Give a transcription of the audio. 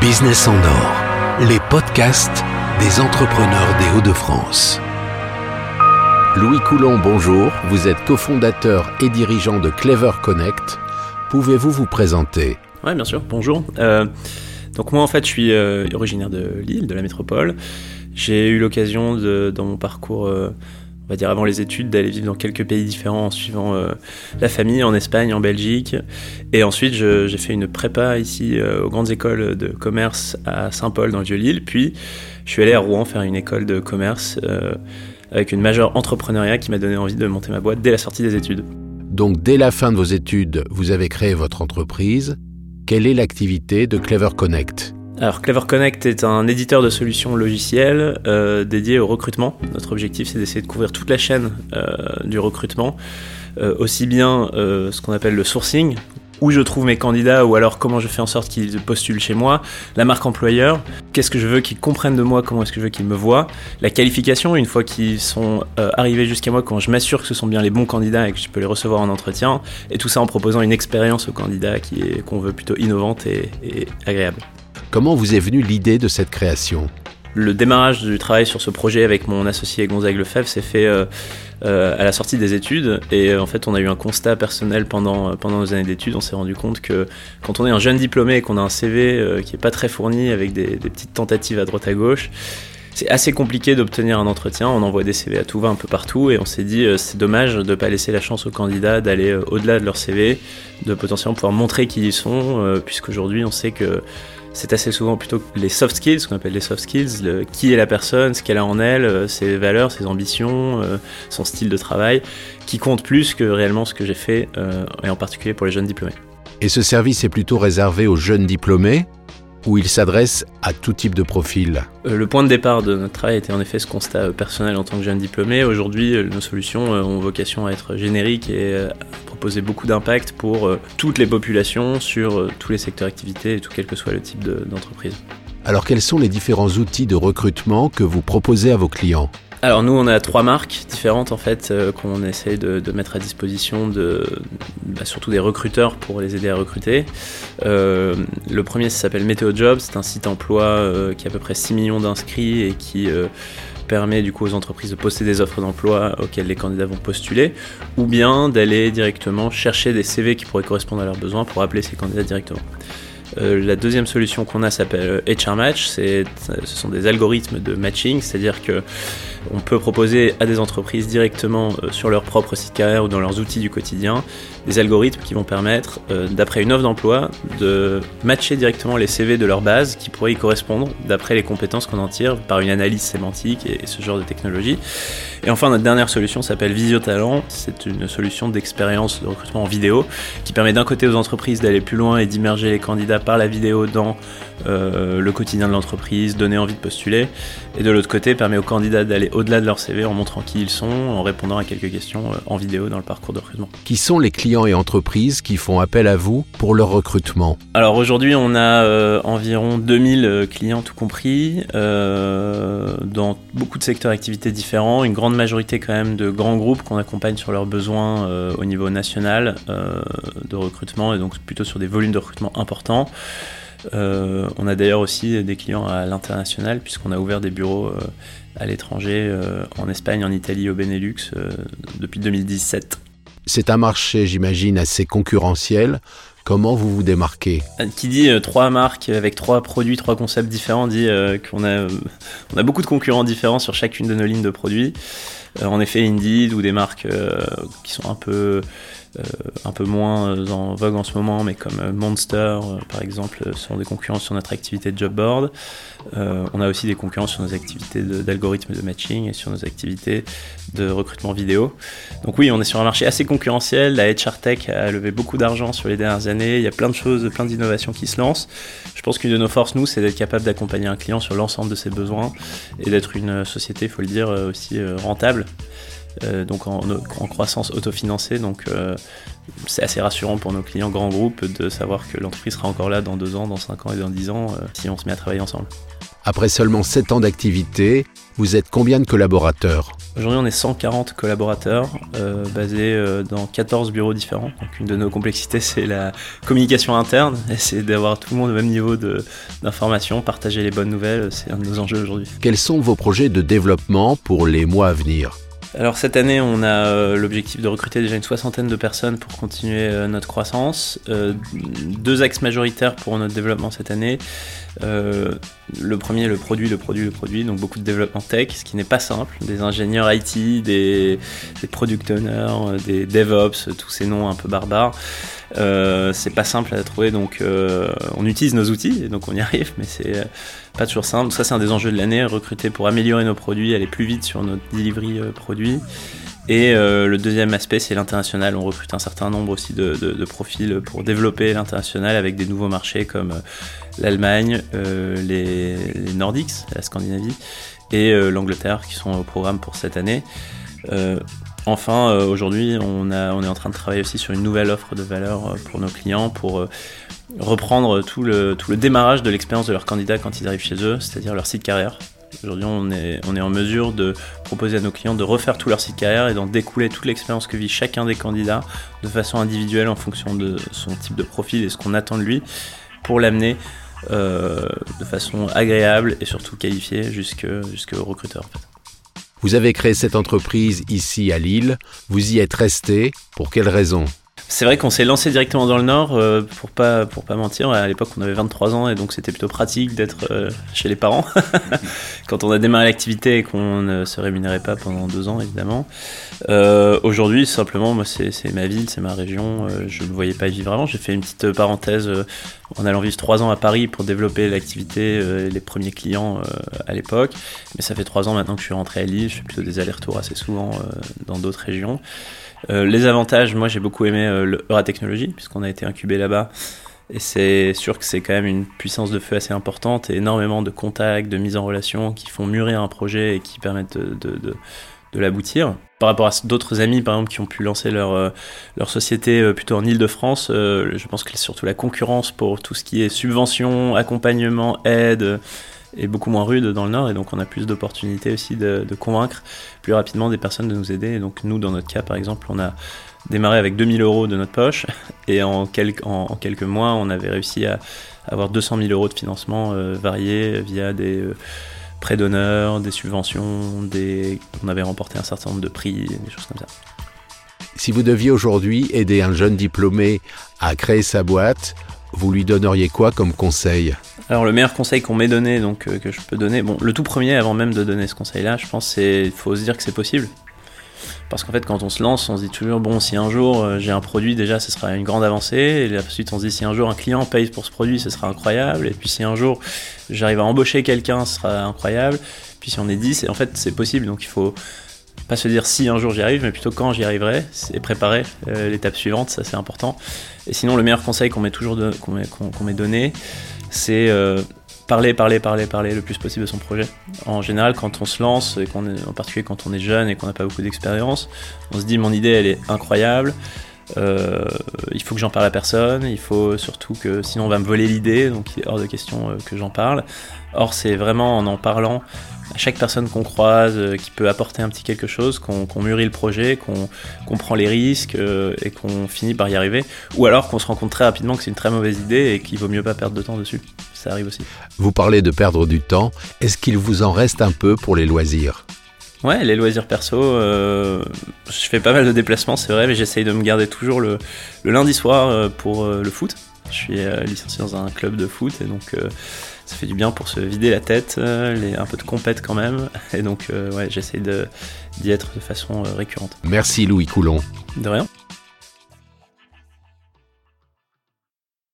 Business en or, les podcasts des entrepreneurs des Hauts-de-France. Louis Coulon, bonjour. Vous êtes cofondateur et dirigeant de Clever Connect. Pouvez-vous vous présenter? Oui, bien sûr. Bonjour. Euh, donc moi, en fait, je suis euh, originaire de Lille, de la métropole. J'ai eu l'occasion, dans mon parcours euh, on va dire avant les études, d'aller vivre dans quelques pays différents en suivant euh, la famille, en Espagne, en Belgique. Et ensuite, j'ai fait une prépa ici euh, aux grandes écoles de commerce à Saint-Paul dans le Vieux-Lille. Puis, je suis allé à Rouen faire une école de commerce euh, avec une majeure entrepreneuriat qui m'a donné envie de monter ma boîte dès la sortie des études. Donc, dès la fin de vos études, vous avez créé votre entreprise. Quelle est l'activité de Clever Connect? Alors Clever Connect est un éditeur de solutions logicielles euh, dédié au recrutement. Notre objectif c'est d'essayer de couvrir toute la chaîne euh, du recrutement, euh, aussi bien ce qu'on appelle le sourcing, où je trouve mes candidats ou alors comment je fais en sorte qu'ils postulent chez moi, la marque employeur, qu'est-ce que je veux qu'ils comprennent de moi, comment est-ce que je veux qu'ils me voient, la qualification une fois qu'ils sont arrivés jusqu'à moi, quand je m'assure que ce sont bien les bons candidats et que je peux les recevoir en entretien, et tout ça en proposant une expérience aux candidats qu'on veut plutôt innovante et agréable. Comment vous est venue l'idée de cette création? Le démarrage du travail sur ce projet avec mon associé Gonzague Lefebvre s'est fait euh, euh, à la sortie des études et euh, en fait on a eu un constat personnel pendant, pendant nos années d'études. On s'est rendu compte que quand on est un jeune diplômé et qu'on a un CV qui est pas très fourni avec des, petites tentatives à droite à gauche, c'est assez compliqué d'obtenir un entretien. On envoie des CV à tout va un peu partout et on s'est dit c'est dommage de ne pas laisser la chance aux candidats d'aller au-delà de leur CV, de potentiellement pouvoir montrer qui ils sont, puisqu'aujourd'hui on sait que c'est assez souvent plutôt les soft skills, ce qu'on appelle les soft skills, qui est la personne, ce qu'elle a en elle, euh, ses valeurs, ses ambitions, euh, son style de travail, qui compte plus que réellement ce que j'ai fait, euh, et en particulier pour les jeunes diplômés. Et ce service est plutôt réservé aux jeunes diplômés où il s'adresse à tout type de profil euh, Le point de départ de notre travail était en effet ce constat euh, personnel en tant que jeune diplômé. Aujourd'hui, euh, nos solutions ont vocation à être génériques et à proposer beaucoup d'impact pour toutes les populations sur tous les secteurs d'activité et tout quel que soit le type d'entreprise. Alors quels sont les différents outils de recrutement que vous proposez à vos clients? Alors nous, on a trois marques différentes en fait euh, qu'on essaie de, mettre à disposition de bah, surtout des recruteurs pour les aider à recruter. Euh, le premier, s'appelle Météo Jobs, c'est un site emploi euh, qui a à peu près 6 millions d'inscrits et qui permet du coup aux entreprises de poster des offres d'emploi auxquelles les candidats vont postuler, ou bien d'aller directement chercher des CV qui pourraient correspondre à leurs besoins pour appeler ces candidats directement. la deuxième solution qu'on a s'appelle HR Match, ce sont des algorithmes de matching, c'est-à-dire que on peut proposer à des entreprises directement euh, sur leur propre site carrière ou dans leurs outils du quotidien des algorithmes qui vont permettre, euh, d'après une offre d'emploi, de matcher directement les CV de leur base qui pourraient y correspondre d'après les compétences qu'on en tire par une analyse sémantique et, ce genre de technologie. Et enfin, notre dernière solution s'appelle Visio Talent. C'est une solution d'expérience de recrutement en vidéo qui permet d'un côté aux entreprises d'aller plus loin et d'immerger les candidats par la vidéo dans euh, le quotidien de l'entreprise, donner envie de postuler, et de l'autre côté permet aux candidats d'aller au-delà de leur CV en montrant qui ils sont, en répondant à quelques questions euh, en vidéo dans le parcours de recrutement. Qui sont les clients et entreprises qui font appel à vous pour leur recrutement? Alors aujourd'hui on a euh, environ 2000 clients tout compris, dans beaucoup de secteurs d'activité différents, une grande majorité quand même de grands groupes qu'on accompagne sur leurs besoins au niveau national de recrutement, et donc plutôt sur des volumes de recrutement importants. Euh, on a d'ailleurs aussi des clients à l'international puisqu'on a ouvert des bureaux euh, à l'étranger, euh, en Espagne, en Italie, au Benelux, depuis 2017. C'est un marché, j'imagine, assez concurrentiel. Comment vous vous démarquez? Qui dit trois marques avec trois produits, trois concepts différents, dit qu'on a, on a beaucoup de concurrents différents sur chacune de nos lignes de produits. en effet, Indeed ou des marques qui sont un peu un peu moins euh, en vogue en ce moment, mais comme euh, Monster, par exemple, sont des concurrents sur notre activité de job board. on a aussi des concurrents sur nos activités d'algorithme de, matching et sur nos activités de recrutement vidéo. Donc oui, on est sur un marché assez concurrentiel. La HR Tech a levé beaucoup d'argent sur les dernières années. Il y a plein de choses, plein d'innovations qui se lancent. Je pense qu'une de nos forces, nous, c'est d'être capable d'accompagner un client sur l'ensemble de ses besoins et d'être une société, il faut le dire, aussi rentable. Euh, donc en, croissance autofinancée. Donc euh, c'est assez rassurant pour nos clients grands groupes de savoir que l'entreprise sera encore là dans deux ans, dans cinq ans et dans dix ans euh, si on se met à travailler ensemble. Après seulement 7 ans d'activité, vous êtes combien de collaborateurs? Aujourd'hui, on est 140 collaborateurs euh, basés euh, dans 14 bureaux différents. Donc, une de nos complexités, c'est la communication interne, c'est d'avoir tout le monde au même niveau d'information, partager les bonnes nouvelles, c'est un de nos enjeux aujourd'hui. Quels sont vos projets de développement pour les mois à venir? Alors cette année, on a euh, l'objectif de recruter déjà une soixantaine de personnes pour continuer euh, notre croissance. Euh, deux axes majoritaires pour notre développement cette année. le premier, le produit, le produit, le produit, donc beaucoup de développement tech, ce qui n'est pas simple. Des ingénieurs IT, des, product owners, des DevOps, tous ces noms un peu barbares. C'est pas simple à trouver, donc on utilise nos outils, et donc on y arrive, mais c'est pas toujours simple. Ça, c'est un des enjeux de l'année, recruter pour améliorer nos produits, aller plus vite sur notre delivery produit. Et le deuxième aspect, c'est l'international. On recrute un certain nombre aussi de, profils pour développer l'international avec des nouveaux marchés comme l'Allemagne, les, Nordics, la Scandinavie et l'Angleterre qui sont au programme pour cette année. Enfin, euh, aujourd'hui, on, on est en train de travailler aussi sur une nouvelle offre de valeur euh, pour nos clients pour euh, reprendre tout le, démarrage de l'expérience de leurs candidats quand ils arrivent chez eux, c'est-à-dire leur site carrière. Aujourd'hui, on est, en mesure de proposer à nos clients de refaire tout leur site carrière et d'en découler toute l'expérience que vit chacun des candidats de façon individuelle en fonction de son type de profil et ce qu'on attend de lui pour l'amener de façon agréable et surtout qualifiée jusqu'au recruteur. Vous avez créé cette entreprise ici à Lille. Vous y êtes resté. Pour quelles raisons c'est vrai qu'on s'est lancé directement dans le Nord, euh, pour pas pour pas mentir. À l'époque, on avait 23 ans et donc c'était plutôt pratique d'être euh, chez les parents quand on a démarré l'activité et qu'on ne se rémunérait pas pendant deux ans, évidemment. Euh, aujourd'hui, simplement, moi, c'est ma ville, c'est ma région. je ne voyais pas vivre avant. J'ai fait une petite parenthèse en allant vivre trois ans à Paris pour développer l'activité, et les premiers clients à l'époque. Mais ça fait trois ans maintenant que je suis rentré à Lille. Je fais plutôt des allers-retours assez souvent dans d'autres régions. Euh, les avantages, moi j'ai beaucoup aimé euh, le Eura puisqu'on a été incubé là-bas. Et c'est sûr que c'est quand même une puissance de feu assez importante énormément de contacts, de mise en relation qui font mûrir un projet et qui permettent de, l'aboutir. Par rapport à d'autres amis, par exemple, qui ont pu lancer leur, euh, leur société plutôt en Ile-de-France, je pense que surtout la concurrence pour tout ce qui est subvention, accompagnement, aide est beaucoup moins rude dans le Nord et donc on a plus d'opportunités aussi de, convaincre plus rapidement des personnes de nous aider. Et donc nous, dans notre cas, par exemple, on a démarré avec 2000 euros de notre poche et en quelques, en, quelques mois, on avait réussi à avoir 200 000 euros de financement euh, variés via des euh, prêts d'honneur, des subventions, des... on avait remporté un certain nombre de prix, des choses comme ça. Si vous deviez aujourd'hui aider un jeune diplômé à créer sa boîte, vous lui donneriez quoi comme conseil? Alors le meilleur conseil qu'on m'ait donné, donc euh, que je peux donner, bon, le tout premier avant même de donner ce conseil-là, je pense, c'est faut se dire que c'est possible. Parce qu'en fait, quand on se lance, on se dit toujours bon, si un jour euh, j'ai un produit, déjà, ce sera une grande avancée. Et ensuite, on se dit si un jour un client paye pour ce produit, ce sera incroyable. Et puis si un jour j'arrive à embaucher quelqu'un, ce sera incroyable. Puis si on est 10, en fait, c'est possible. Donc il faut pas se dire si un jour j'y arrive, mais plutôt quand j'y arriverai, c'est préparer euh, l'étape suivante, ça c'est important. Et sinon, le meilleur conseil qu'on m'ait toujours qu'on m'ait donné, c'est euh, parler, parler, parler, parler le plus possible de son projet. En général, quand on se lance, et qu'on est, en particulier quand on est jeune et qu'on n'a pas beaucoup d'expérience, on se dit mon idée elle est incroyable. Euh, il faut que j'en parle à personne, il faut surtout que sinon on va me voler l'idée, donc il est hors de question que j'en parle. Or, c'est vraiment en en parlant à chaque personne qu'on croise, euh, qui peut apporter un petit quelque chose, qu'on mûrit le projet, qu'on prend les risques euh, et qu'on finit par y arriver. Ou alors qu'on se rend compte très rapidement que c'est une très mauvaise idée et qu'il vaut mieux pas perdre de temps dessus. Ça arrive aussi. Vous parlez de perdre du temps. Est-ce qu'il vous en reste un peu pour les loisirs? Ouais, les loisirs perso, euh, je fais pas mal de déplacements, c'est vrai, mais j'essaye de me garder toujours le, lundi soir pour le foot. Je suis licencié dans un club de foot et donc ça fait du bien pour se vider la tête, euh, les, un peu de compète quand même. Et donc, euh, ouais, j'essaie d'y être de façon euh, récurrente. Merci Louis Coulon. De rien.